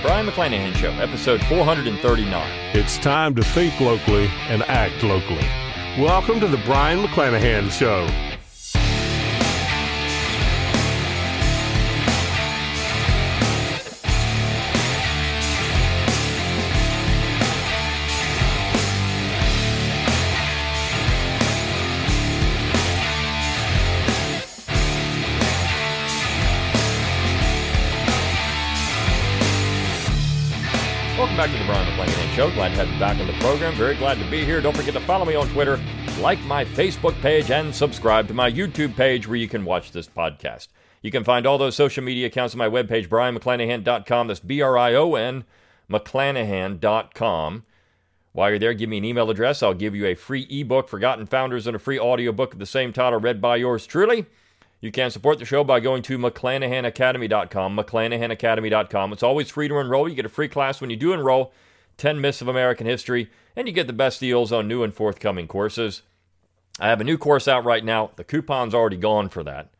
Brion McClanahan Show, episode 439. It's time to think locally and act locally. Welcome to the Brion McClanahan Show. Back to the Brion McClanahan Show. Glad to have you back on the program. Very glad to be here. Don't forget to follow me on Twitter, like my Facebook page, and subscribe to my YouTube page where you can watch this podcast. You can find all those social media accounts on my webpage, brionmcclanahan.com. That's B R I O N, McClanahan.com. While you're there, give me an email address. I'll give you a free ebook, Forgotten Founders, and a free audiobook of the same title, read by yours truly. You can support the show by going to McClanahanacademy.com, McClanahanacademy.com. It's always free to enroll. You get a free class when you do enroll, 10 Myths of American History, and you get the best deals on new and forthcoming courses. I have a new course out right now. The coupon's already gone for that.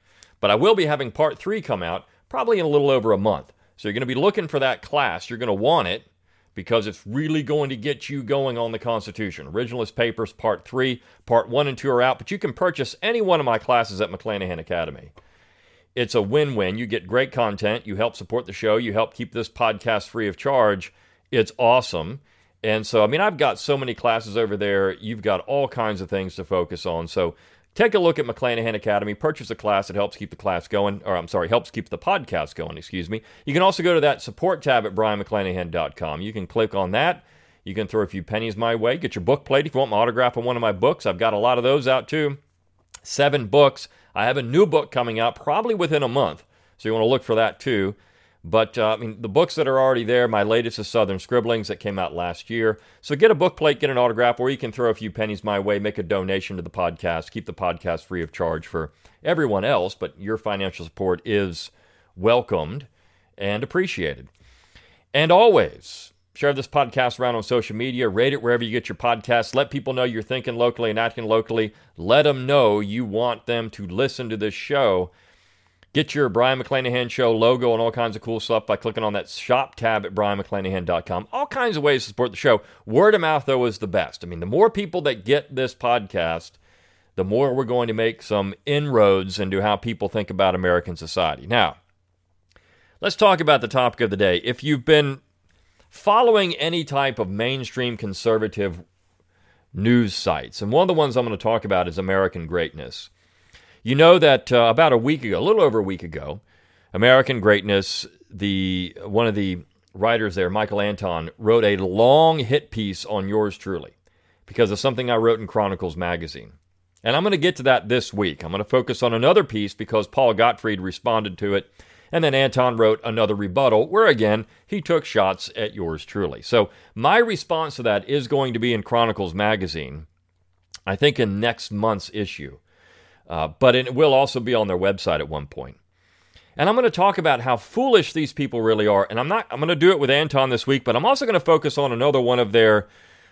But I will be having part three come out probably in a little over a month. So you're going to be looking for that class. You're going to want it because it's really going to get you going on the Constitution. Originalist Papers, Part 3, Part 1 and 2 are out, but you can purchase any one of my classes at McClanahan Academy. It's a win win. You get great content, you help support the show, you help keep this podcast free of charge. It's awesome. And so, I mean, I've got so many classes over there. You've got all kinds of things to focus on. So, take a look at McClanahan Academy, purchase a class. It helps keep the class going, or I'm sorry, helps keep the podcast going, excuse me. You can also go to that support tab at brionmcclanahan.com. You can click on that. You can throw a few pennies my way. Get your book plate if you want my autograph on one of my books. I've got a lot of those out too. Seven books. I have a new book coming out probably within a month. So you want to look for that too. But uh, I mean, the books that are already there, my latest is Southern Scribblings that came out last year. So get a book plate, get an autograph, or you can throw a few pennies my way, make a donation to the podcast, keep the podcast free of charge for everyone else. But your financial support is welcomed and appreciated. And always share this podcast around on social media, rate it wherever you get your podcasts. Let people know you're thinking locally and acting locally. Let them know you want them to listen to this show. Get your Brion McClanahan Show logo and all kinds of cool stuff by clicking on that shop tab at brionmcclanahan.com. All kinds of ways to support the show. Word of mouth, though, is the best. I mean, the more people that get this podcast, the more we're going to make some inroads into how people think about American society. Now, let's talk about the topic of the day. If you've been following any type of mainstream conservative news sites, and one of the ones I'm going to talk about is American Greatness. You know that uh, about a week ago, a little over a week ago, American Greatness, the one of the writers there, Michael Anton, wrote a long hit piece on yours truly because of something I wrote in Chronicles magazine. And I'm going to get to that this week. I'm going to focus on another piece because Paul Gottfried responded to it. And then Anton wrote another rebuttal where, again, he took shots at yours truly. So my response to that is going to be in Chronicles magazine, I think in next month's issue. Uh, but it will also be on their website at one point. And I'm going to talk about how foolish these people really are. And I'm not. I'm going to do it with Anton this week, but I'm also going to focus on another one of their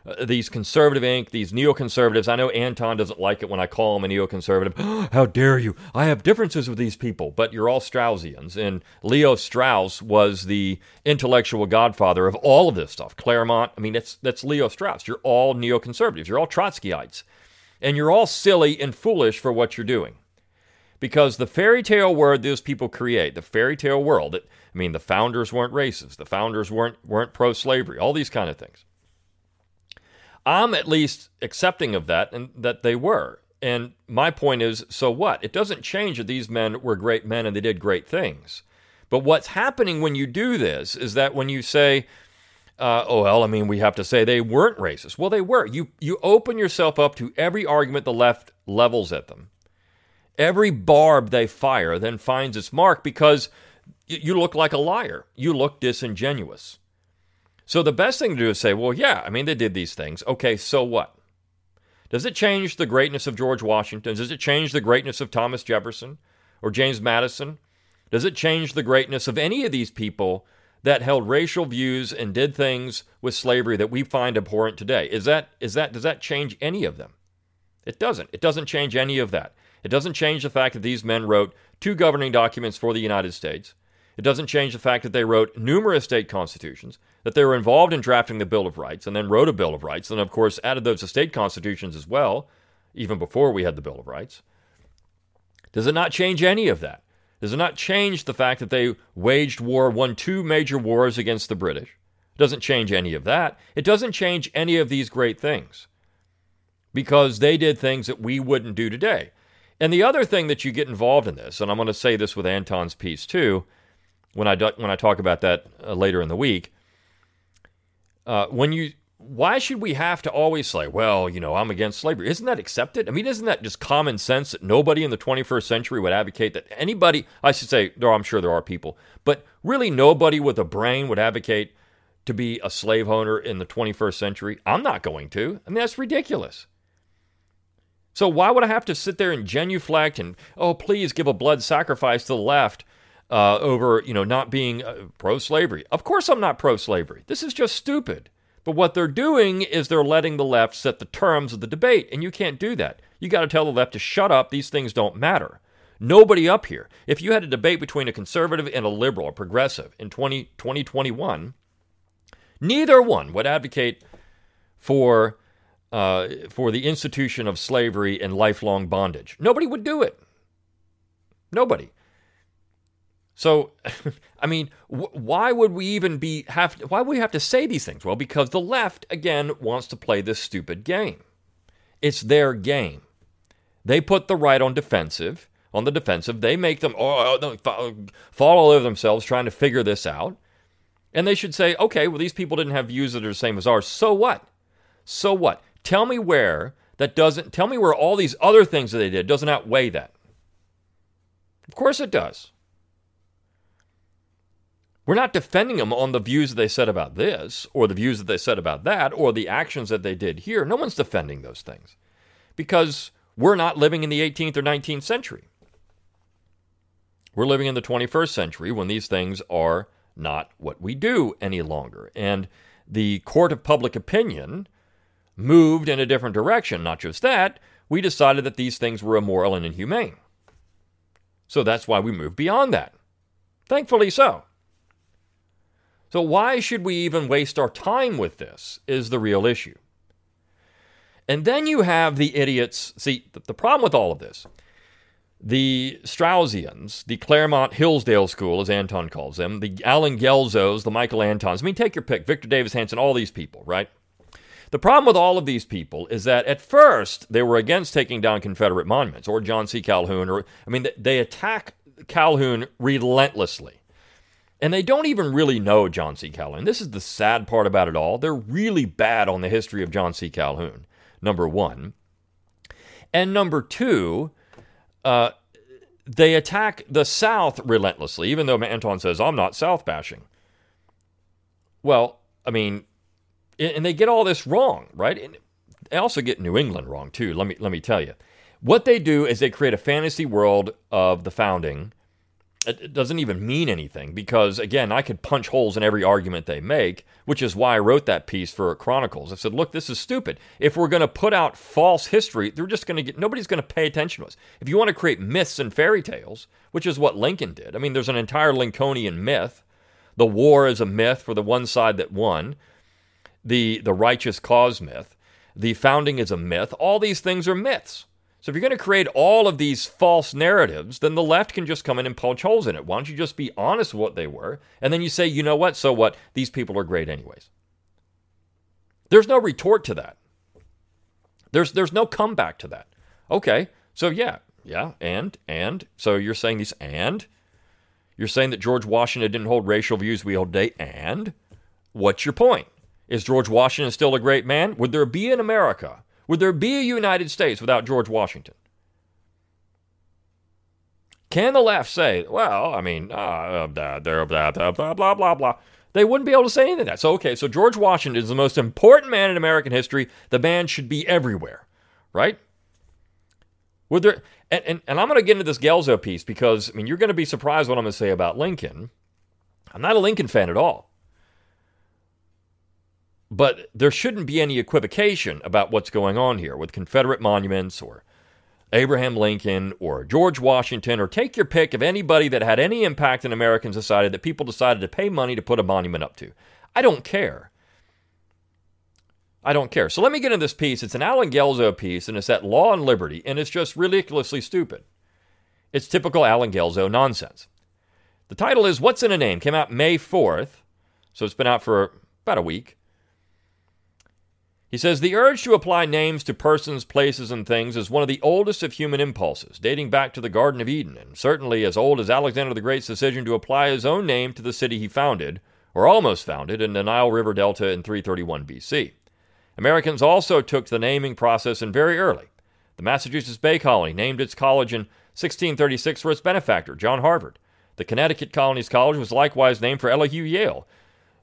uh, these conservative ink, these neoconservatives. I know Anton doesn't like it when I call him a neoconservative. how dare you? I have differences with these people, but you're all Straussians. And Leo Strauss was the intellectual godfather of all of this stuff. Claremont. I mean, that's that's Leo Strauss. You're all neoconservatives. You're all Trotskyites. And you're all silly and foolish for what you're doing. Because the fairy tale world those people create, the fairy tale world, it, I mean, the founders weren't racist, the founders weren't, weren't pro slavery, all these kind of things. I'm at least accepting of that and that they were. And my point is so what? It doesn't change that these men were great men and they did great things. But what's happening when you do this is that when you say, uh, oh well, I mean, we have to say they weren't racist. Well, they were. You you open yourself up to every argument the left levels at them. Every barb they fire then finds its mark because you look like a liar. You look disingenuous. So the best thing to do is say, well, yeah, I mean, they did these things. Okay, so what? Does it change the greatness of George Washington? Does it change the greatness of Thomas Jefferson or James Madison? Does it change the greatness of any of these people that held racial views and did things with slavery that we find abhorrent today? Is that is that does that change any of them? It doesn't. It doesn't change any of that. It doesn't change the fact that these men wrote two governing documents for the United States. It doesn't change the fact that they wrote numerous state constitutions, that they were involved in drafting the Bill of Rights, and then wrote a Bill of Rights, and of course added those to state constitutions as well, even before we had the Bill of Rights. Does it not change any of that? Does it not change the fact that they waged war, won two major wars against the British? It doesn't change any of that. It doesn't change any of these great things because they did things that we wouldn't do today. And the other thing that you get involved in this, and I'm going to say this with Anton's piece too, when I do, when I talk about that uh, later in the week. Uh, when you, why should we have to always say, well, you know, I'm against slavery? Isn't that accepted? I mean, isn't that just common sense that nobody in the 21st century would advocate that anybody? I should say, though I'm sure there are people, but really nobody with a brain would advocate to be a slave owner in the 21st century. I'm not going to. I mean, that's ridiculous. So why would I have to sit there and genuflect and oh please give a blood sacrifice to the left uh, over you know not being uh, pro-slavery? Of course I'm not pro-slavery. This is just stupid. But what they're doing is they're letting the left set the terms of the debate, and you can't do that. You got to tell the left to shut up. These things don't matter. Nobody up here. If you had a debate between a conservative and a liberal, a progressive in 20, 2021, neither one would advocate for uh, for the institution of slavery and lifelong bondage. Nobody would do it. Nobody. So, I mean, wh- why would we even be have? To, why would we have to say these things? Well, because the left again wants to play this stupid game. It's their game. They put the right on defensive. On the defensive, they make them oh, oh fall all over themselves trying to figure this out. And they should say, okay, well, these people didn't have views that are the same as ours. So what? So what? Tell me where that doesn't, tell me where all these other things that they did doesn't outweigh that. Of course it does. We're not defending them on the views that they said about this, or the views that they said about that, or the actions that they did here. No one's defending those things because we're not living in the 18th or 19th century. We're living in the 21st century when these things are not what we do any longer. And the court of public opinion moved in a different direction. Not just that, we decided that these things were immoral and inhumane. So that's why we moved beyond that. Thankfully so. So, why should we even waste our time with this? Is the real issue. And then you have the idiots. See, the problem with all of this the Straussians, the Claremont Hillsdale School, as Anton calls them, the Allen Guelzos, the Michael Antons. I mean, take your pick. Victor Davis Hanson, all these people, right? The problem with all of these people is that at first they were against taking down Confederate monuments or John C. Calhoun, or I mean, they attack Calhoun relentlessly. And they don't even really know John C. Calhoun. This is the sad part about it all. They're really bad on the history of John C. Calhoun, number one. And number two, uh, they attack the South relentlessly, even though Anton says, I'm not South bashing. Well, I mean, and they get all this wrong, right? And they also get New England wrong too. Let me let me tell you, what they do is they create a fantasy world of the founding. It doesn't even mean anything because again, I could punch holes in every argument they make, which is why I wrote that piece for Chronicles. I said, look, this is stupid. If we're going to put out false history, they're just going to get nobody's going to pay attention to us. If you want to create myths and fairy tales, which is what Lincoln did. I mean, there's an entire Lincolnian myth. The war is a myth for the one side that won the, the righteous cause myth. The founding is a myth. All these things are myths. So if you're going to create all of these false narratives, then the left can just come in and punch holes in it. Why don't you just be honest with what they were? And then you say, you know what? So what? These people are great anyways. There's no retort to that. There's there's no comeback to that. Okay, so yeah, yeah, and and so you're saying these and you're saying that George Washington didn't hold racial views we hold today, and what's your point? Is George Washington still a great man? Would there be an America? Would there be a United States without George Washington? Can the left say, well, I mean, uh, blah, blah, blah, blah, blah, blah, blah. They wouldn't be able to say anything that. So, okay, so George Washington is the most important man in American history. The man should be everywhere, right? Would there, and, and, and I'm going to get into this Guelzo piece because, I mean, you're going to be surprised what I'm going to say about Lincoln. I'm not a Lincoln fan at all. But there shouldn't be any equivocation about what's going on here with Confederate monuments or Abraham Lincoln or George Washington, or take your pick of anybody that had any impact in American society that people decided to pay money to put a monument up to. I don't care. I don't care. So let me get into this piece. It's an Allen Guelzo piece, and it's at Law and Liberty, and it's just ridiculously stupid. It's typical Allen Guelzo nonsense. The title is What's in a Name? Came out May 4th, so it's been out for about a week. He says the urge to apply names to persons, places, and things is one of the oldest of human impulses, dating back to the Garden of Eden, and certainly as old as Alexander the Great's decision to apply his own name to the city he founded, or almost founded, in the Nile River Delta in 331 BC. Americans also took the naming process in very early. The Massachusetts Bay Colony named its college in 1636 for its benefactor, John Harvard. The Connecticut Colony's college was likewise named for Elihu Yale,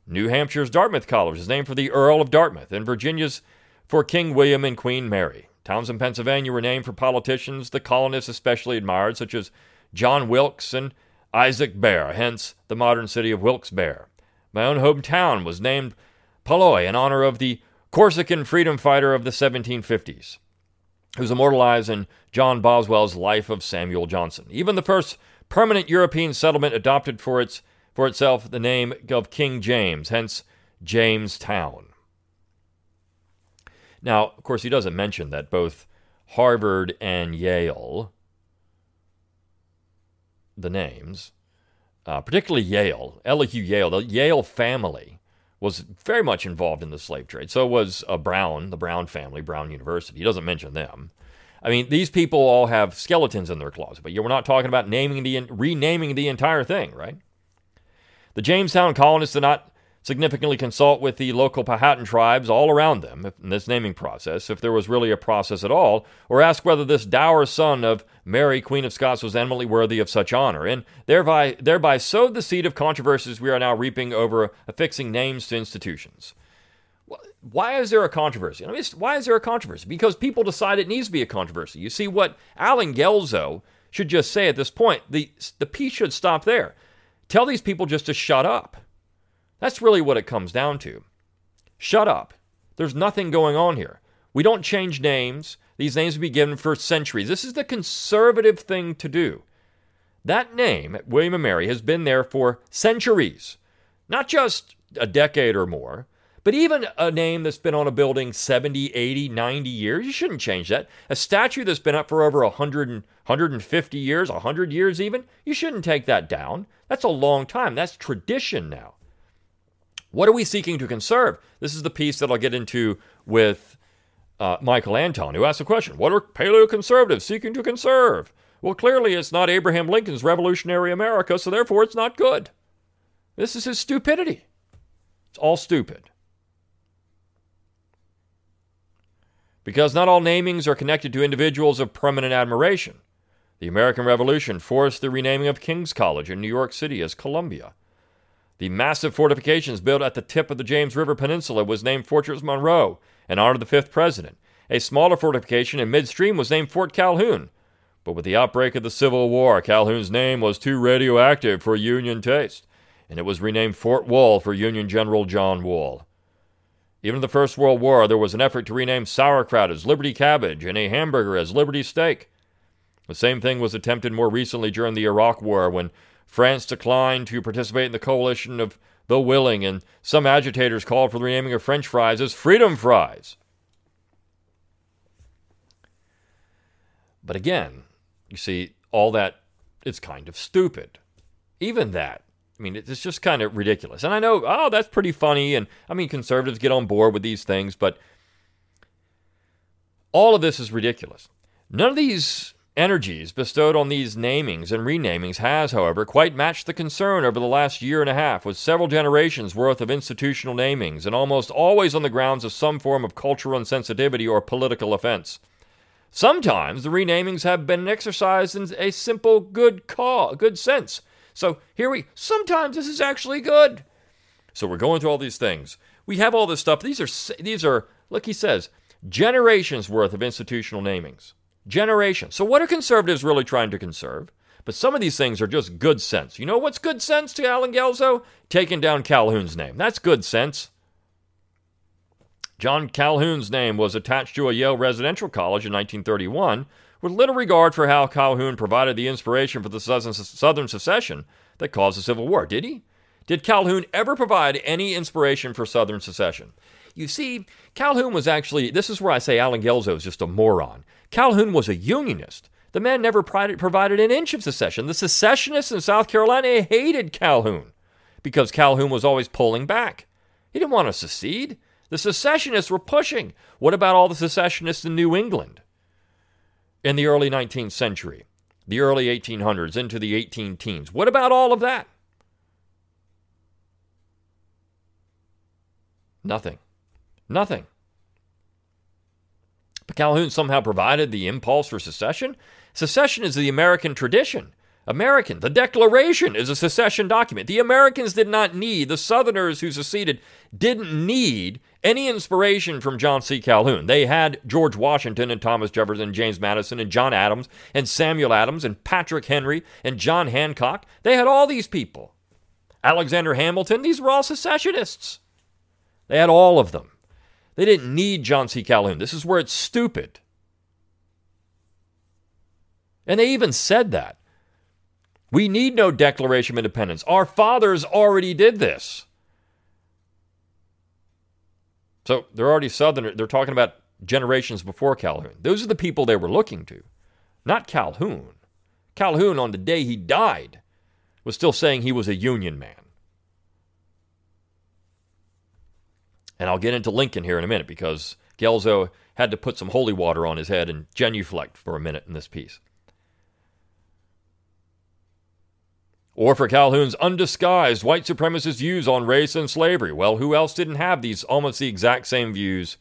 New Hampshire's Dartmouth College is named for the Earl of Dartmouth, and Virginia's for King William and Queen Mary. Towns in Pennsylvania were named for politicians the colonists especially admired, such as John Wilkes and Isaac Barre, hence the modern city of Wilkes-Barre. My own hometown was named Paoli in honor of the Corsican freedom fighter of the 1750s, who's immortalized in John Boswell's Life of Samuel Johnson. Even the first permanent European settlement adopted for its for itself the name of King James, hence Jamestown. Now, of course, he doesn't mention that both Harvard and Yale, the names, uh, particularly Yale, Elihu Yale, the Yale family was very much involved in the slave trade. So was uh, Brown, the Brown family, Brown University. He doesn't mention them. I mean, these people all have skeletons in their closet, but we're not talking about naming the renaming the entire thing, right? The Jamestown colonists did not significantly consult with the local Powhatan tribes all around them in this naming process, if there was really a process at all, or ask whether this dour son of Mary, Queen of Scots, was eminently worthy of such honor, and thereby, thereby sowed the seed of controversies we are now reaping over affixing names to institutions. Why is there a controversy? I mean, why is there a controversy? Because people decide it needs to be a controversy. You see, what Allen Guelzo should just say at this point, the, the piece should stop there. Tell these people just to shut up. That's really what it comes down to. Shut up. There's nothing going on here. We don't change names. These names have been given for centuries. This is the conservative thing to do. That name, William and Mary, has been there for centuries, not just a decade or more. But even a name that's been on a building 70, 80, 90 years, you shouldn't change that. A statue that's been up for over 100 and, 150 years, 100 years even, you shouldn't take that down. That's a long time. That's tradition now. What are we seeking to conserve? This is the piece that I'll get into with uh, Michael Anton, who asked the question What are paleoconservatives seeking to conserve? Well, clearly it's not Abraham Lincoln's revolutionary America, so therefore it's not good. This is his stupidity. It's all stupid. Because not all namings are connected to individuals of permanent admiration. The American Revolution forced the renaming of King's College in New York City as Columbia. The massive fortifications built at the tip of the James River Peninsula was named Fortress Monroe in honor of the fifth president. A smaller fortification in midstream was named Fort Calhoun. But with the outbreak of the Civil War, Calhoun's name was too radioactive for Union taste, and it was renamed Fort Wool for Union General John Wool. Even in the First World War, there was an effort to rename sauerkraut as Liberty Cabbage and a hamburger as Liberty Steak. The same thing was attempted more recently during the Iraq War when France declined to participate in the coalition of the willing, and some agitators called for the renaming of French fries as Freedom Fries. But again, you see, all that is kind of stupid. Even that. I mean, it's just kind of ridiculous. And I know, oh, that's pretty funny. And I mean, conservatives get on board with these things, but all of this is ridiculous. None of these energies bestowed on these namings and renamings has, however, quite matched the concern over the last year and a half, with several generations worth of institutional namings, and almost always on the grounds of some form of cultural insensitivity or political offense. Sometimes the renamings have been exercised in a simple good cause, good sense so here we, sometimes this is actually good. So we're going through all these things. We have all this stuff. These are, these are, look, he says, generations worth of institutional namings. Generations. So what are conservatives really trying to conserve? But some of these things are just good sense. You know what's good sense to Allen Guelzo? Taking down Calhoun's name. That's good sense. John Calhoun's name was attached to a Yale residential college in 1931 with little regard for how Calhoun provided the inspiration for the Southern secession that caused the Civil War. Did he? Did Calhoun ever provide any inspiration for Southern secession? You see, Calhoun was actually, this is where I say Allen Guelzo is just a moron. Calhoun was a unionist. The man never provided an inch of secession. The secessionists in South Carolina hated Calhoun because Calhoun was always pulling back. He didn't want to secede. The secessionists were pushing. What about all the secessionists in New England in the early 19th century, the early 1800s, into the 18 teens? What about all of that? Nothing. Nothing. But Calhoun somehow provided the impulse for secession. Secession is the American tradition. American. The Declaration is a secession document. The Americans did not need, the Southerners who seceded didn't need any inspiration from John C. Calhoun. They had George Washington and Thomas Jefferson and James Madison and John Adams and Samuel Adams and Patrick Henry and John Hancock. They had all these people. Alexander Hamilton, these were all secessionists. They had all of them. They didn't need John C. Calhoun. This is where it's stupid. And they even said that. We need no Declaration of Independence. Our fathers already did this. So they're already Southern. They're talking about generations before Calhoun. Those are the people they were looking to, not Calhoun. Calhoun, on the day he died, was still saying he was a Union man. And I'll get into Lincoln here in a minute because Guelzo had to put some holy water on his head and genuflect for a minute in this piece. Or for Calhoun's undisguised white supremacist views on race and slavery. Well, who else didn't have these almost the exact same views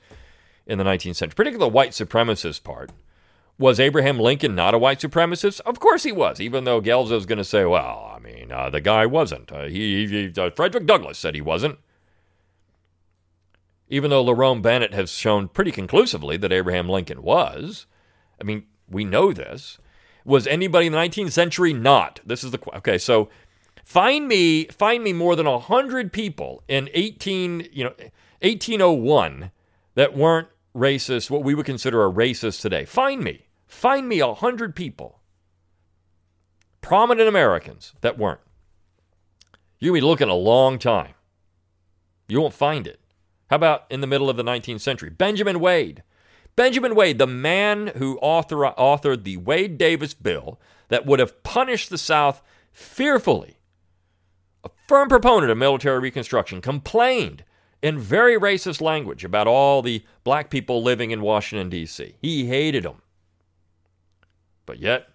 in the 19th century, particularly the white supremacist part? Was Abraham Lincoln not a white supremacist? Of course he was, even though Guelzo's going to say, well, I mean, uh, the guy wasn't. Uh, he, he uh, Frederick Douglass said he wasn't. Even though Lerone Bennett has shown pretty conclusively that Abraham Lincoln was. I mean, we know this. Was anybody in the 19th century not? This is the okay. So find me find me more than hundred people in 18 you know 1801 that weren't racist. What we would consider a racist today. Find me find me hundred people, prominent Americans that weren't. You'll be looking a long time. You won't find it. How about in the middle of the 19th century? Benjamin Wade. Benjamin Wade, the man who author, authored the Wade Davis bill that would have punished the South fearfully, a firm proponent of military reconstruction, complained in very racist language about all the black people living in Washington, D.C. He hated them. But yet,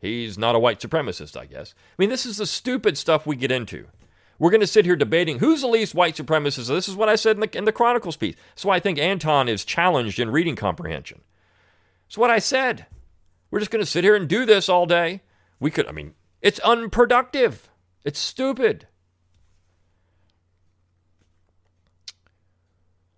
he's not a white supremacist, I guess. I mean, this is the stupid stuff we get into. We're going to sit here debating who's the least white supremacist. This is what I said in the, in the Chronicles piece. Why I think Anton is challenged in reading comprehension. It's what I said. We're just going to sit here and do this all day. We could, I mean, it's unproductive. It's stupid.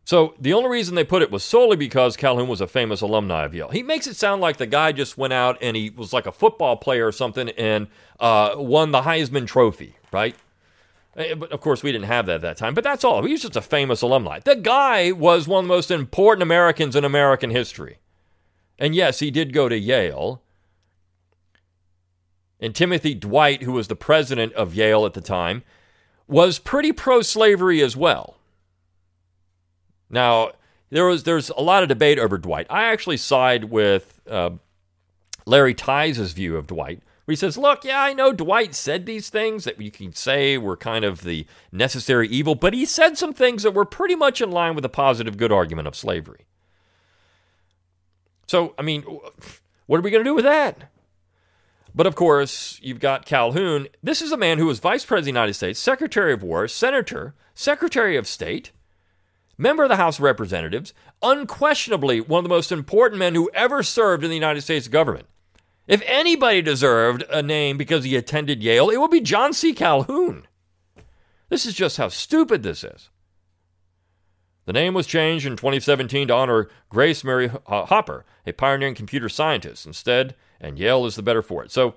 So the only reason they put it was solely because Calhoun was a famous alumni of Yale. He makes it sound like the guy just went out and he was like a football player or something and uh, won the Heisman Trophy, right? Eh, but of course, we didn't have that at that time. But that's all. He was just a famous alumni. The guy was one of the most important Americans in American history. And yes, he did go to Yale. And Timothy Dwight, who was the president of Yale at the time, was pretty pro slavery as well. Now, there was there's a lot of debate over Dwight. I actually side with uh, Larry Tise's view of Dwight where he says, Look, yeah, I know Dwight said these things that you can say were kind of the necessary evil, but he said some things that were pretty much in line with the positive good argument of slavery. So, I mean, what are we going to do with that? But of course, you've got Calhoun. This is a man who was Vice President of the United States, Secretary of War, Senator, Secretary of State, member of the House of Representatives, unquestionably one of the most important men who ever served in the United States government. If anybody deserved a name because he attended Yale, it would be John C. Calhoun. This is just how stupid this is. The name was changed in 2017 to honor Grace Murray uh, Hopper, a pioneering computer scientist, instead, and Yale is the better for it. So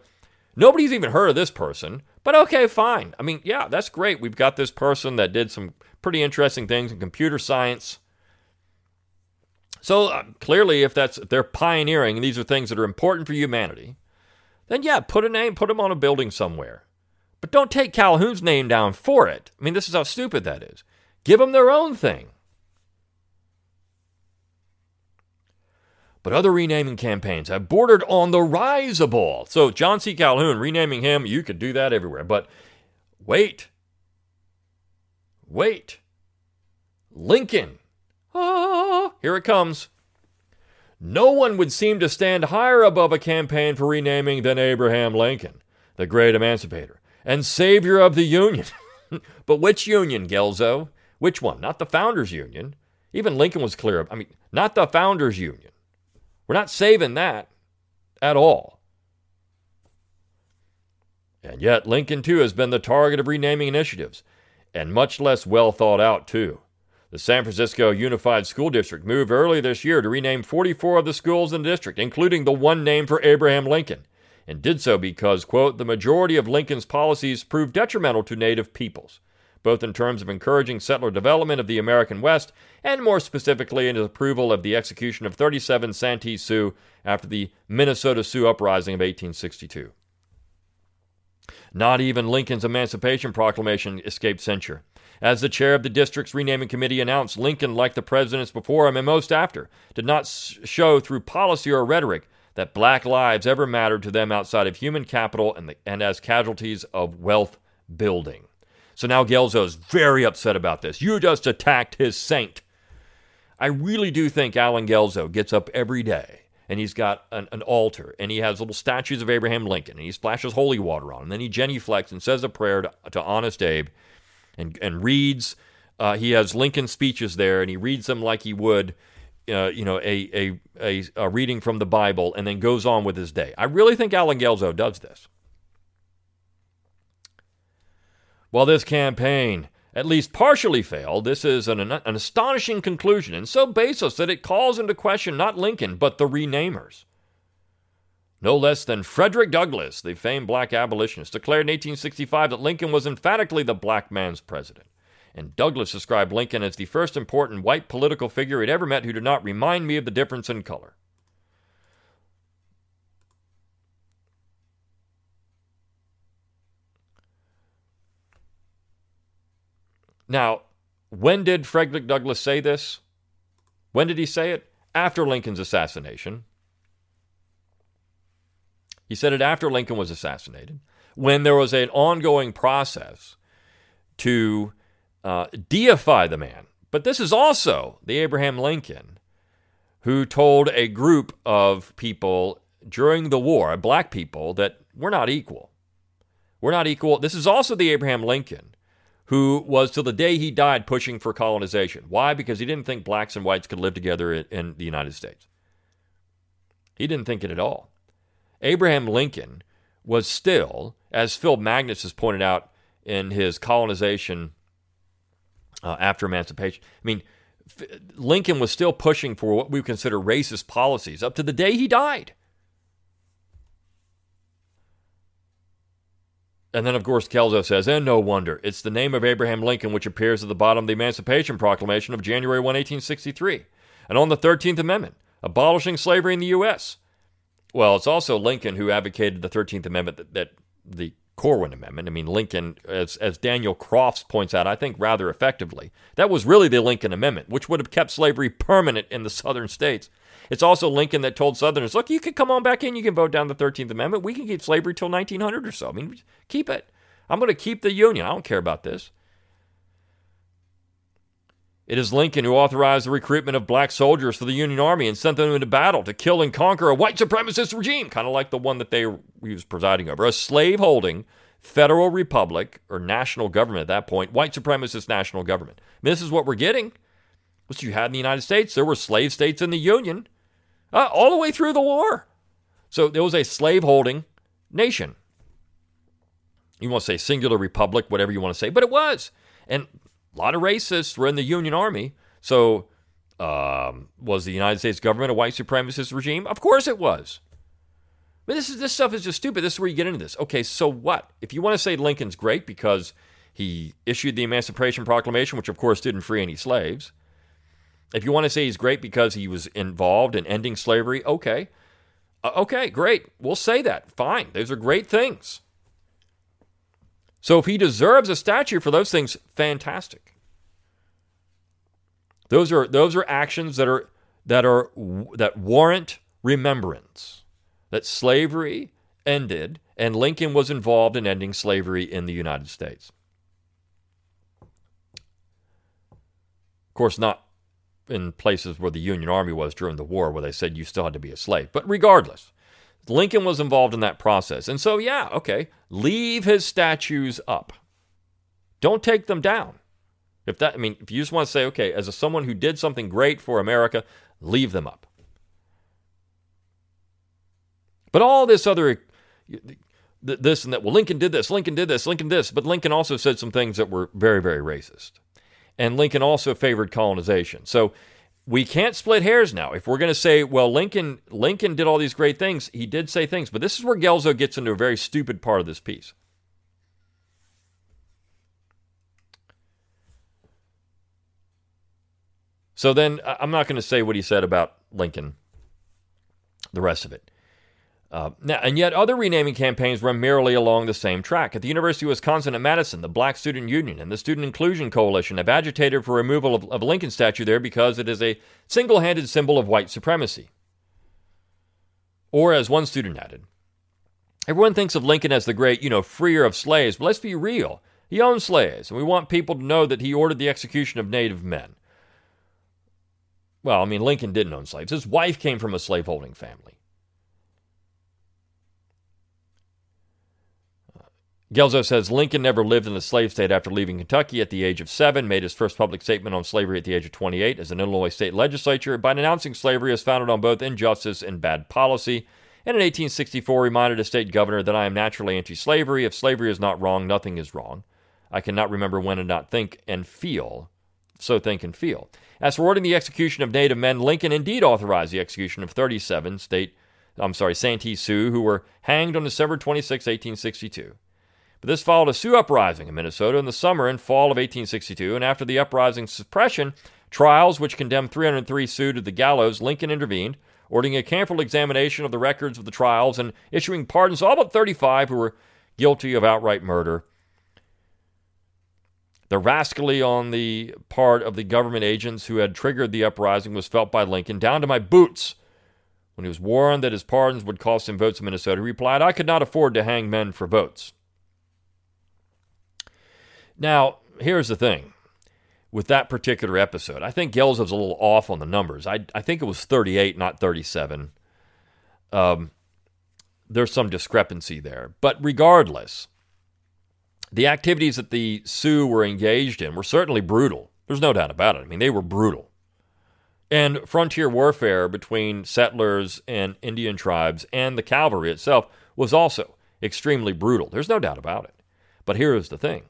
nobody's even heard of this person, but okay, fine. I mean, yeah, that's great. We've got this person that did some pretty interesting things in computer science. So uh, clearly, if that's if they're pioneering and these are things that are important for humanity, then yeah, put a name, put them on a building somewhere. But don't take Calhoun's name down for it. I mean, this is how stupid that is. Give them their own thing. But other renaming campaigns have bordered on the risible. So John C. Calhoun, renaming him, you could do that everywhere. But wait. Wait. Lincoln. Here it comes. No one would seem to stand higher above a campaign for renaming than Abraham Lincoln, the great emancipator and savior of the Union. but which Union, Guelzo? Which one? Not the Founders Union. Even Lincoln was clear. I mean, not the Founders Union. We're not saving that at all. And yet, Lincoln, too, has been the target of renaming initiatives, and much less well thought out, too. The San Francisco Unified School District moved early this year to rename 44 of the schools in the district, including the one named for Abraham Lincoln, and did so because, quote, the majority of Lincoln's policies proved detrimental to native peoples both in terms of encouraging settler development of the American West and more specifically in his approval of the execution of 37 Santee Sioux after the Minnesota Sioux Uprising of 1862. Not even Lincoln's Emancipation Proclamation escaped censure. As the chair of the district's renaming committee announced, Lincoln, like the presidents before him and most after, did not show through policy or rhetoric that black lives ever mattered to them outside of human capital and, the, and as casualties of wealth building. So now Guelzo's very upset about this. You just attacked his saint. I really do think Allen Guelzo gets up every day and he's got an, an, altar and he has little statues of Abraham Lincoln and he splashes holy water on. And then he genuflects and says a prayer to, to Honest Abe and, and reads. Uh, he has Lincoln speeches there and he reads them like he would, uh, you know, a, a, a, a reading from the Bible and then goes on with his day. I really think Allen Guelzo does this. While this campaign at least partially failed, this is an, an astonishing conclusion and so baseless that it calls into question not Lincoln, but the renamers. No less than Frederick Douglass, the famed black abolitionist, declared in 1865 that Lincoln was emphatically the black man's president. And Douglass described Lincoln as the first important white political figure he'd ever met who did not remind me of the difference in color. Now, when did Frederick Douglass say this? When did he say it? After Lincoln's assassination. He said it after Lincoln was assassinated, when there was an ongoing process to uh, deify the man. But this is also the Abraham Lincoln who told a group of people during the war, black people, that we're not equal. We're not equal. This is also the Abraham Lincoln who was till the day he died pushing for colonization. Why? Because he didn't think blacks and whites could live together in, in the United States. He didn't think it at all. Abraham Lincoln was still, as Phil Magness has pointed out in his colonization uh, after emancipation, I mean, Lincoln was still pushing for what we consider racist policies up to the day he died. And then, of course, Guelzo says, and no wonder, it's the name of Abraham Lincoln which appears at the bottom of the Emancipation Proclamation of January 1, 1863, and on the 13th Amendment, abolishing slavery in the U.S. Well, it's also Lincoln who advocated the 13th Amendment, that, that the Corwin Amendment. I mean, Lincoln, as, as Daniel Crofts points out, I think rather effectively, that was really the Lincoln Amendment, which would have kept slavery permanent in the southern states. It's also Lincoln that told Southerners, look, you can come on back in, you can vote down the 13th Amendment. We can keep slavery till 1900 or so. I mean, keep it. I'm going to keep the Union. I don't care about this. It is Lincoln who authorized the recruitment of black soldiers for the Union Army and sent them into battle to kill and conquer a white supremacist regime, kind of like the one that they he was presiding over, a slave-holding federal republic or national government at that point, white supremacist national government. Mean, this is what we're getting. What you had in the United States, there were slave states in the Union uh, all the way through the war. So there was a slave-holding nation. You want to say singular republic, whatever you want to say, but it was. And a lot of racists were in the Union Army. So, um, was the United States government a white supremacist regime? Of course it was. But this is this stuff is just stupid. This is where you get into this. Okay, so what? If you want to say Lincoln's great because he issued the Emancipation Proclamation, which of course didn't free any slaves, If you want to say he's great because he was involved in ending slavery, okay. Uh, okay, great. We'll say that. Fine. Those are great things. So if he deserves a statue for those things, fantastic. Those are those are actions that are that are that warrant remembrance. That slavery ended and Lincoln was involved in ending slavery in the United States. Of course, not in places where the Union Army was during the war, where they said you still had to be a slave. But regardless, Lincoln was involved in that process. And so, yeah, okay, leave his statues up. Don't take them down. If that, I mean, if you just want to say, okay, as a, someone who did something great for America, leave them up. But all this other, this and that, well, Lincoln did this, Lincoln did this, Lincoln this, but Lincoln also said some things that were very, very racist. And Lincoln also favored colonization. So we can't split hairs now. If we're going to say, well, Lincoln Lincoln did all these great things, he did say things, but this is where Guelzo gets into a very stupid part of this piece. So then I'm not going to say what he said about Lincoln, the rest of it. Uh, now, and yet, other renaming campaigns run merely along the same track. At the University of Wisconsin at Madison, the Black Student Union and the Student Inclusion Coalition have agitated for removal of, of Lincoln statue there because it is a single handed symbol of white supremacy. Or, as one student added, everyone thinks of Lincoln as the great, you know, freer of slaves, but let's be real. He owned slaves, and we want people to know that he ordered the execution of native men. Well, I mean, Lincoln didn't own slaves. His wife came from a slaveholding family. Guelzo says Lincoln never lived in a slave state after leaving Kentucky at the age of seven, made his first public statement on slavery at the age of 28 as an Illinois state legislature by announcing slavery as founded on both injustice and bad policy. And in 1864, reminded a state governor that I am naturally anti slavery. If slavery is not wrong, nothing is wrong. I cannot remember when and not think and feel, so think and feel. As for ordering the execution of Native men, Lincoln indeed authorized the execution of 37 state, I'm sorry, Santee Sioux, who were hanged on December 26, 1862. But this followed a Sioux uprising in Minnesota in the summer and fall of 1862, and after the uprising's suppression, trials which condemned 303 Sioux to the gallows, Lincoln intervened, ordering a careful examination of the records of the trials and issuing pardons to all but 35 who were guilty of outright murder. The rascally on the part of the government agents who had triggered the uprising was felt by Lincoln down to my boots. When he was warned that his pardons would cost him votes in Minnesota, he replied, I could not afford to hang men for votes. Now, here's the thing with that particular episode. I think Gels was a little off on the numbers. I, I think it was 38, not 37. Um, there's some discrepancy there. But regardless, the activities that the Sioux were engaged in were certainly brutal. There's no doubt about it. I mean, they were brutal. And frontier warfare between settlers and Indian tribes and the cavalry itself was also extremely brutal. There's no doubt about it. But here is the thing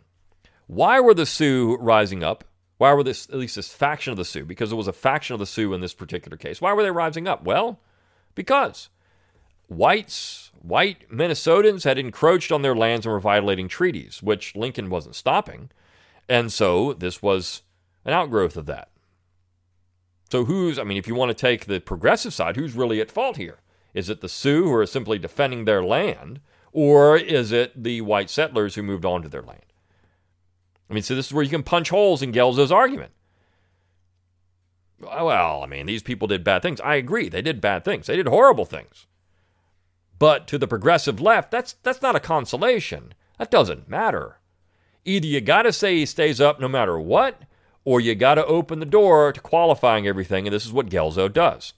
why were the Sioux rising up? Why were this, at least this faction of the Sioux, because it was a faction of the Sioux in this particular case, why were they rising up? Well, because whites, white Minnesotans had encroached on their lands and were violating treaties, which Lincoln wasn't stopping. And so this was an outgrowth of that. So who's, I mean, if you want to take the progressive side, who's really at fault here? Is it the Sioux who are simply defending their land, or is it the white settlers who moved onto their land? I mean, so this is where you can punch holes in Guelzo's argument. Well, I mean, these people did bad things. I agree. They did bad things. They did horrible things. But to the progressive left, that's that's not a consolation. That doesn't matter. Either you got to say he stays up no matter what, or you got to open the door to qualifying everything, and this is what Guelzo does.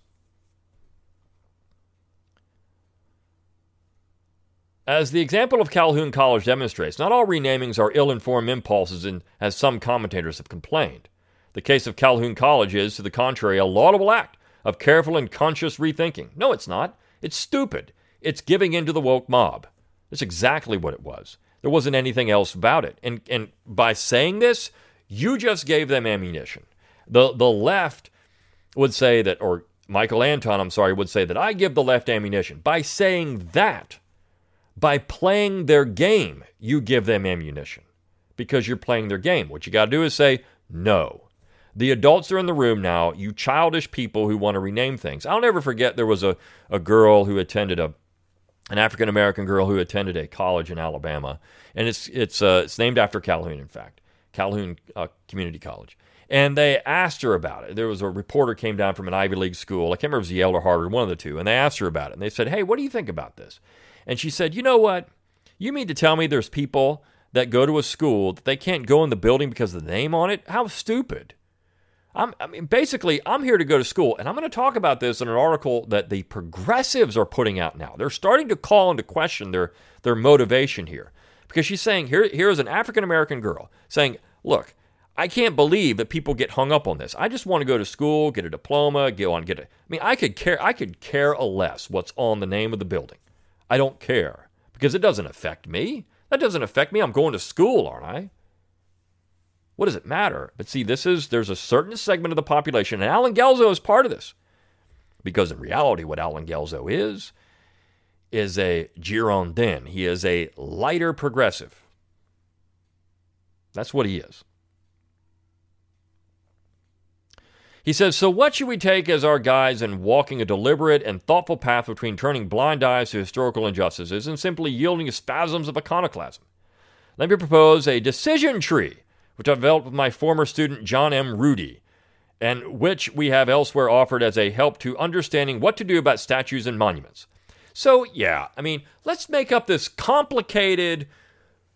As the example of Calhoun College demonstrates, not all renamings are ill informed impulses, and as some commentators have complained. The case of Calhoun College is, to the contrary, a laudable act of careful and conscious rethinking. No, it's not. It's stupid. It's giving in to the woke mob. That's exactly what it was. There wasn't anything else about it. And, and by saying this, you just gave them ammunition. The, the left would say that, or Michael Anton, I'm sorry, would say that I give the left ammunition. By saying that, by playing their game, you give them ammunition because you're playing their game. What you got to do is say, no, The adults are in the room now, you childish people who want to rename things. I'll never forget there was a, a girl who attended a an African American girl who attended a college in Alabama, and it's it's uh, it's named after Calhoun, in fact, Calhoun uh, Community College. And they asked her about it. There was a reporter came down from an Ivy League school. I can't remember if it was Yale or Harvard, one of the two. And they asked her about it. And they said, "Hey, what do you think about this?" And she said, "You know what? You mean to tell me there's people that go to a school that they can't go in the building because of the name on it? How stupid!" I'm, I mean, basically, I'm here to go to school, and I'm going to talk about this in an article that the progressives are putting out now. They're starting to call into question their their motivation here, because she's saying here here is an African American girl saying, "Look, I can't believe that people get hung up on this. I just want to go to school, get a diploma, go on, get a. I mean, I could care. I could care a less what's on the name of the building. I don't care because it doesn't affect me. That doesn't affect me. I'm going to school, aren't I? What does it matter? But see, this is there's a certain segment of the population, and Allen Guelzo is part of this. Because in reality, what Allen Guelzo is, is a Girondin. He is a lighter progressive. That's what he is. He says, So what should we take as our guides in walking a deliberate and thoughtful path between turning blind eyes to historical injustices and simply yielding to spasms of iconoclasm? Let me propose a decision tree which I developed with my former student John M. Rudy, and which we have elsewhere offered as a help to understanding what to do about statues and monuments. So, yeah, I mean, let's make up this complicated,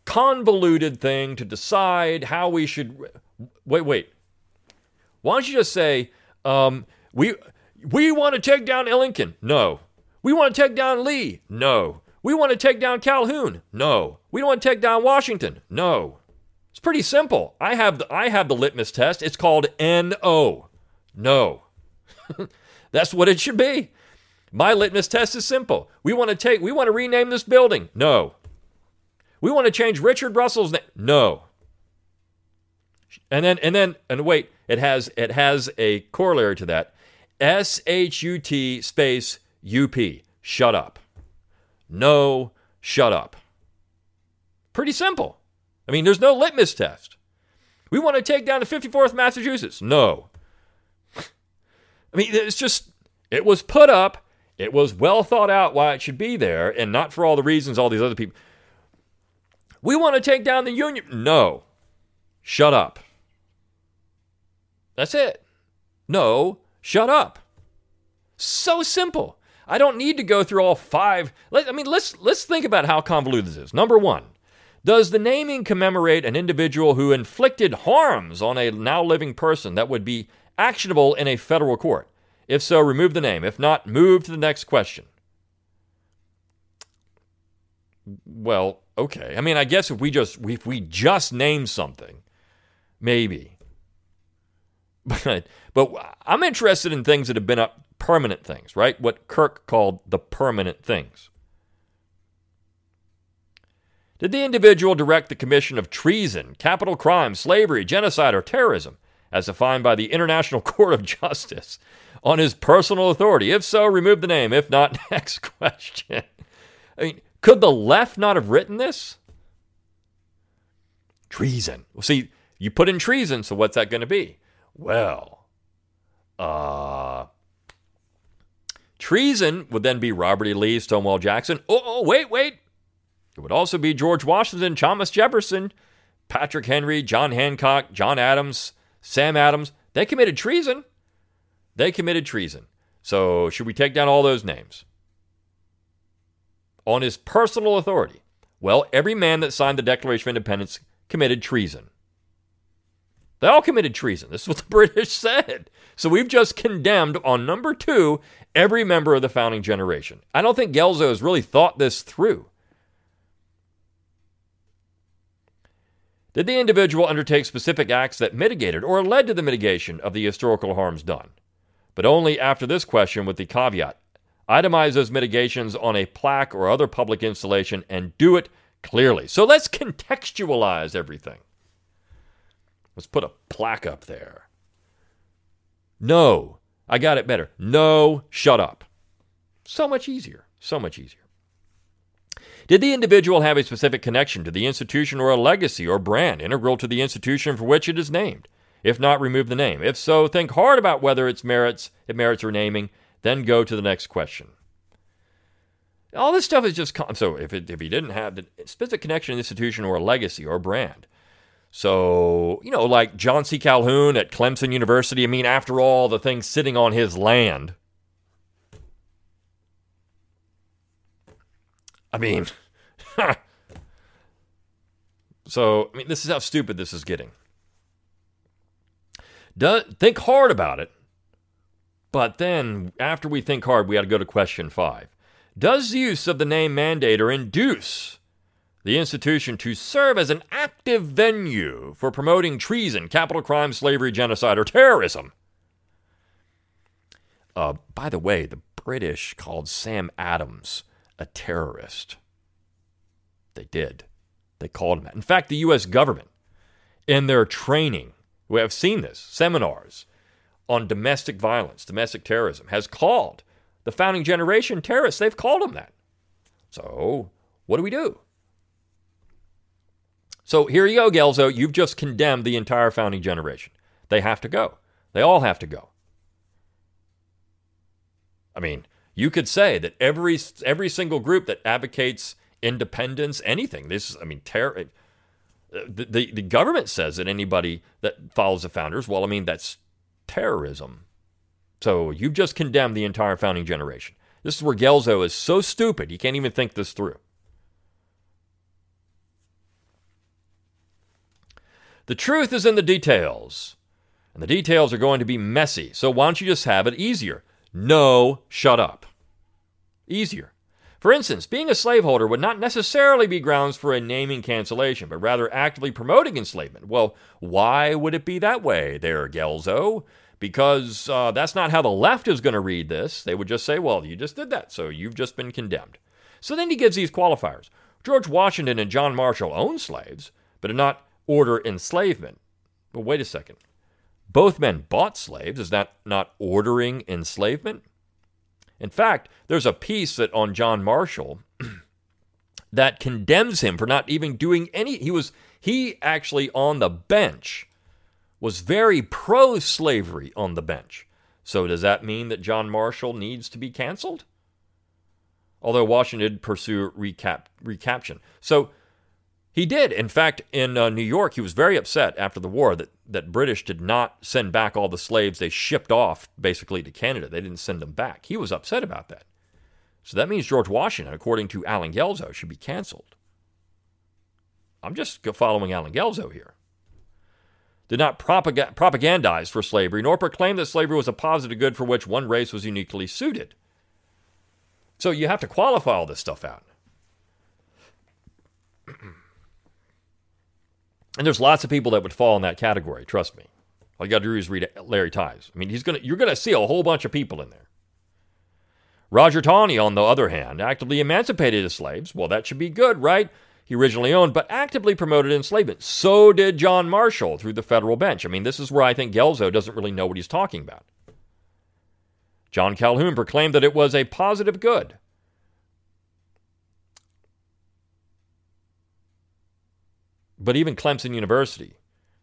convoluted thing to decide how we should. Wait, wait. Why don't you just say, um, we, we want to take down Lincoln? No. We want to take down Lee? No. We want to take down Calhoun? No. We don't want to take down Washington? No. It's pretty simple. I have the, I have the litmus test. It's called NO. No. That's what it should be. My litmus test is simple. We want to take we want to rename this building. No. We want to change Richard Russell's name. No. And then and then and wait, it has it has a corollary to that. S H U T space U P. Shut up. No, shut up. Pretty simple. I mean, there's no litmus test. We want to take down the 54th Massachusetts. No. I mean, it's just, it was put up. It was well thought out why it should be there, and not for all the reasons all these other people. We want to take down the Union. No. Shut up. That's it. No. Shut up. So simple. I don't need to go through all five. I mean, let's let's think about how convoluted this is. Number one, does the naming commemorate an individual who inflicted harms on a now living person that would be actionable in a federal court? If so, remove the name. If not, move to the next question. Well, okay. I mean, I guess if we just if we just name something, maybe. But but I'm interested in things that have been up permanent things, right? What Kirk called the permanent things. Did the individual direct the commission of treason, capital crime, slavery, genocide, or terrorism, as defined by the International Court of Justice, on his personal authority? If so, remove the name. If not, next question. I mean, could the left not have written this? Treason. Well, see, you put in treason, so what's that going to be? Well, uh, treason would then be Robert E. Lee, Stonewall Jackson. Oh, oh, wait, wait. It would also be George Washington, Thomas Jefferson, Patrick Henry, John Hancock, John Adams, Sam Adams. They committed treason. They committed treason. So, should we take down all those names? On his personal authority. Well, every man that signed the Declaration of Independence committed treason. They all committed treason. This is what the British said. So we've just condemned on number two every member of the founding generation. I don't think Guelzo has really thought this through. Did the individual undertake specific acts that mitigated or led to the mitigation of the historical harms done? But only after this question with the caveat itemize those mitigations on a plaque or other public installation and do it clearly. So let's contextualize everything. Let's put a plaque up there. No, I got it better. No, shut up. So much easier. So much easier. Did the individual have a specific connection to the institution or a legacy or brand integral to the institution for which it is named? If not, remove the name. If so, think hard about whether it's merits it merits renaming. Then go to the next question. All this stuff is just so if it, if he didn't have the specific connection, to the institution, or a legacy or brand. So you know, like John C. Calhoun at Clemson University. I mean, after all, the thing sitting on his land. I mean, so I mean, this is how stupid this is getting. Do, think hard about it, but then after we think hard, we got to go to question five. Does the use of the name mandator induce the institution to serve as an active venue for promoting treason, capital crime, slavery, genocide, or terrorism? Uh, by the way, the British called Sam Adams a terrorist. They did. They called him that. In fact, the U.S. government, in their training, we have seen this, seminars on domestic violence, domestic terrorism, has called the founding generation terrorists. They've called them that. So, what do we do? So, here you go, Guelzo. You've just condemned the entire founding generation. They have to go. They all have to go. I mean, you could say that every every single group that advocates independence, anything, this, is I mean, terror. The, the, the government says that anybody that follows the founders, well, I mean, that's terrorism. So you've just condemned the entire founding generation. This is where Guelzo is so stupid, he can't even think this through. The truth is in the details. And the details are going to be messy. So why don't you just have it easier? No, shut up. Easier. For instance, being a slaveholder would not necessarily be grounds for a naming cancellation, but rather actively promoting enslavement. Well, why would it be that way there, Guelzo? because uh, that's not how the left is going to read this. They would just say, well, you just did that, so you've just been condemned. So then he gives these qualifiers. George Washington and John Marshall owned slaves, but did not order enslavement. But wait a second. Both men bought slaves. Is that not ordering enslavement? In fact, there's a piece that on John Marshall that condemns him for not even doing any. He was he actually on the bench was very pro slavery on the bench. So, does that mean that John Marshall needs to be canceled? Although Washington did pursue recap- recaption. So, he did. In fact, in uh, New York, he was very upset after the war that, that British did not send back all the slaves they shipped off basically to Canada. They didn't send them back. He was upset about that. So that means George Washington, according to Allen Guelzo, should be canceled. I'm just following Allen Guelzo here did not propag- propagandize for slavery, nor proclaim that slavery was a positive good for which one race was uniquely suited. So you have to qualify all this stuff out. And there's lots of people that would fall in that category, trust me. All you got to do is read Larry Tise. I mean, he's gonna, you're going to see a whole bunch of people in there. Roger Taney, on the other hand, actively emancipated his slaves. Well, that should be good, right? he originally owned, but actively promoted enslavement. So did John Marshall through the federal bench. I mean, this is where I think Guelzo doesn't really know what he's talking about. John Calhoun proclaimed that it was a positive good. But even Clemson University,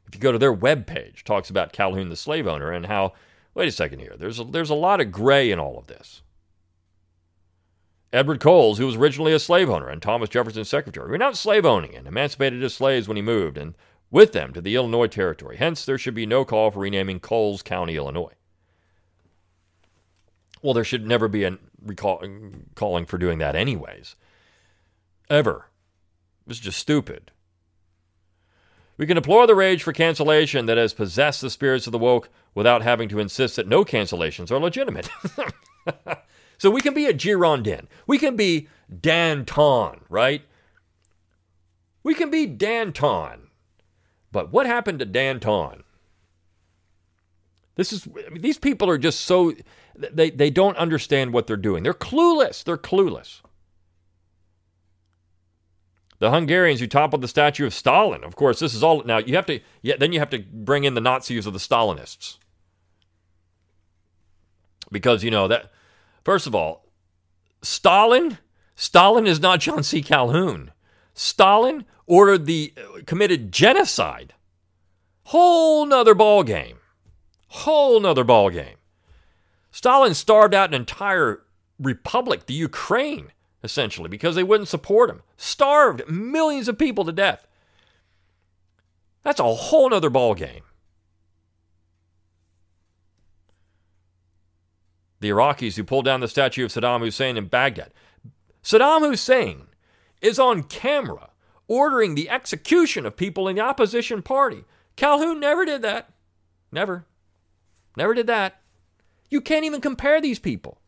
if you go to their web page, talks about Calhoun the slave owner and how, wait a second here, there's a, there's a lot of gray in all of this. Edward Coles, who was originally a slave owner and Thomas Jefferson's secretary, renounced slave owning and emancipated his slaves when he moved, and with them to the Illinois Territory. Hence, there should be no call for renaming Coles County, Illinois. Well, there should never be a recall, calling for doing that, anyways. Ever. It was just stupid. We can deplore the rage for cancellation that has possessed the spirits of the woke without having to insist that no cancellations are legitimate. So we can be a Girondin. We can be Danton, right? We can be Danton. But what happened to Danton? This is I mean, these people are just so they, they don't understand what they're doing. They're clueless. They're clueless. The Hungarians who toppled the statue of Stalin. Of course, this is all now you have to yeah, then you have to bring in the Nazis or the Stalinists. Because you know that First of all, Stalin, Stalin is not John C. Calhoun. Stalin ordered the uh, committed genocide Whole nother ball game. Whole nother ball game. Stalin starved out an entire republic, the Ukraine, essentially, because they wouldn't support him. Starved millions of people to death. That's a whole nother ball game. The Iraqis who pulled down the statue of Saddam Hussein in Baghdad. Saddam Hussein is on camera ordering the execution of people in the opposition party. Calhoun never did that. Never. Never did that. You can't even compare these people.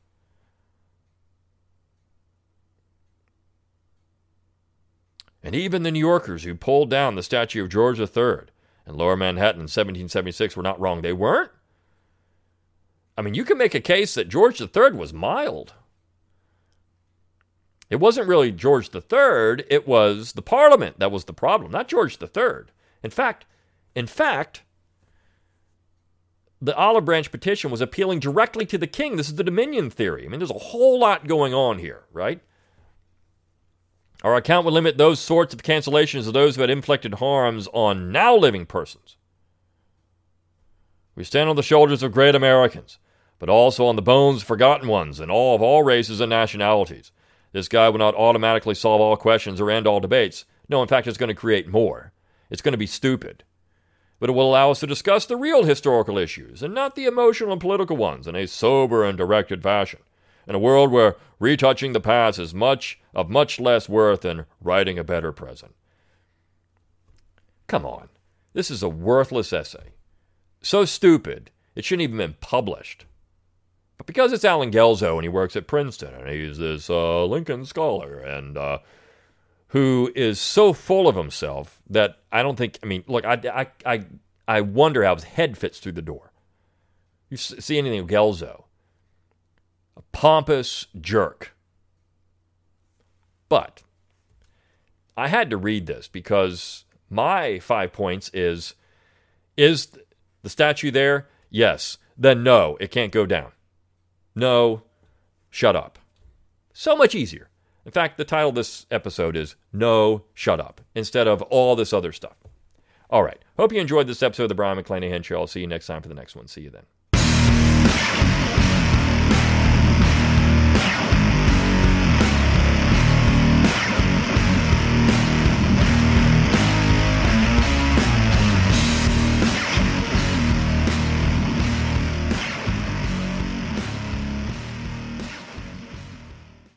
And even the New Yorkers who pulled down the statue of George III in Lower Manhattan in 1776 were not wrong. They weren't. I mean, you can make a case that George III was mild. It wasn't really George III, it was the Parliament that was the problem, not George III. In fact, in fact, the olive branch petition was appealing directly to the king. This is the dominion theory. I mean, there's a whole lot going on here, right? Our account would limit those sorts of cancellations to those who had inflicted harms on now living persons. We stand on the shoulders of great Americans, but also on the bones of forgotten ones and all of all races and nationalities. This guy will not automatically solve all questions or end all debates. No, in fact, it's going to create more. It's going to be stupid. But it will allow us to discuss the real historical issues and not the emotional and political ones in a sober and directed fashion in a world where retouching the past is much of much less worth than writing a better present. Come on. This is a worthless essay. So stupid, it shouldn't even been published. But because it's Allen Guelzo and he works at Princeton and he's this uh, Lincoln scholar and uh, who is so full of himself that I don't think, I mean, look, I, I, I, I wonder how his head fits through the door. You see anything of Guelzo, a pompous jerk. But I had to read this because my five points is is the statue there? Yes. Then no, it can't go down. No, shut up. So much easier. In fact, the title of this episode is No, Shut Up, instead of all this other stuff. All right. Hope you enjoyed this episode of the Brion McClanahan Show. I'll see you next time for the next one. See you then.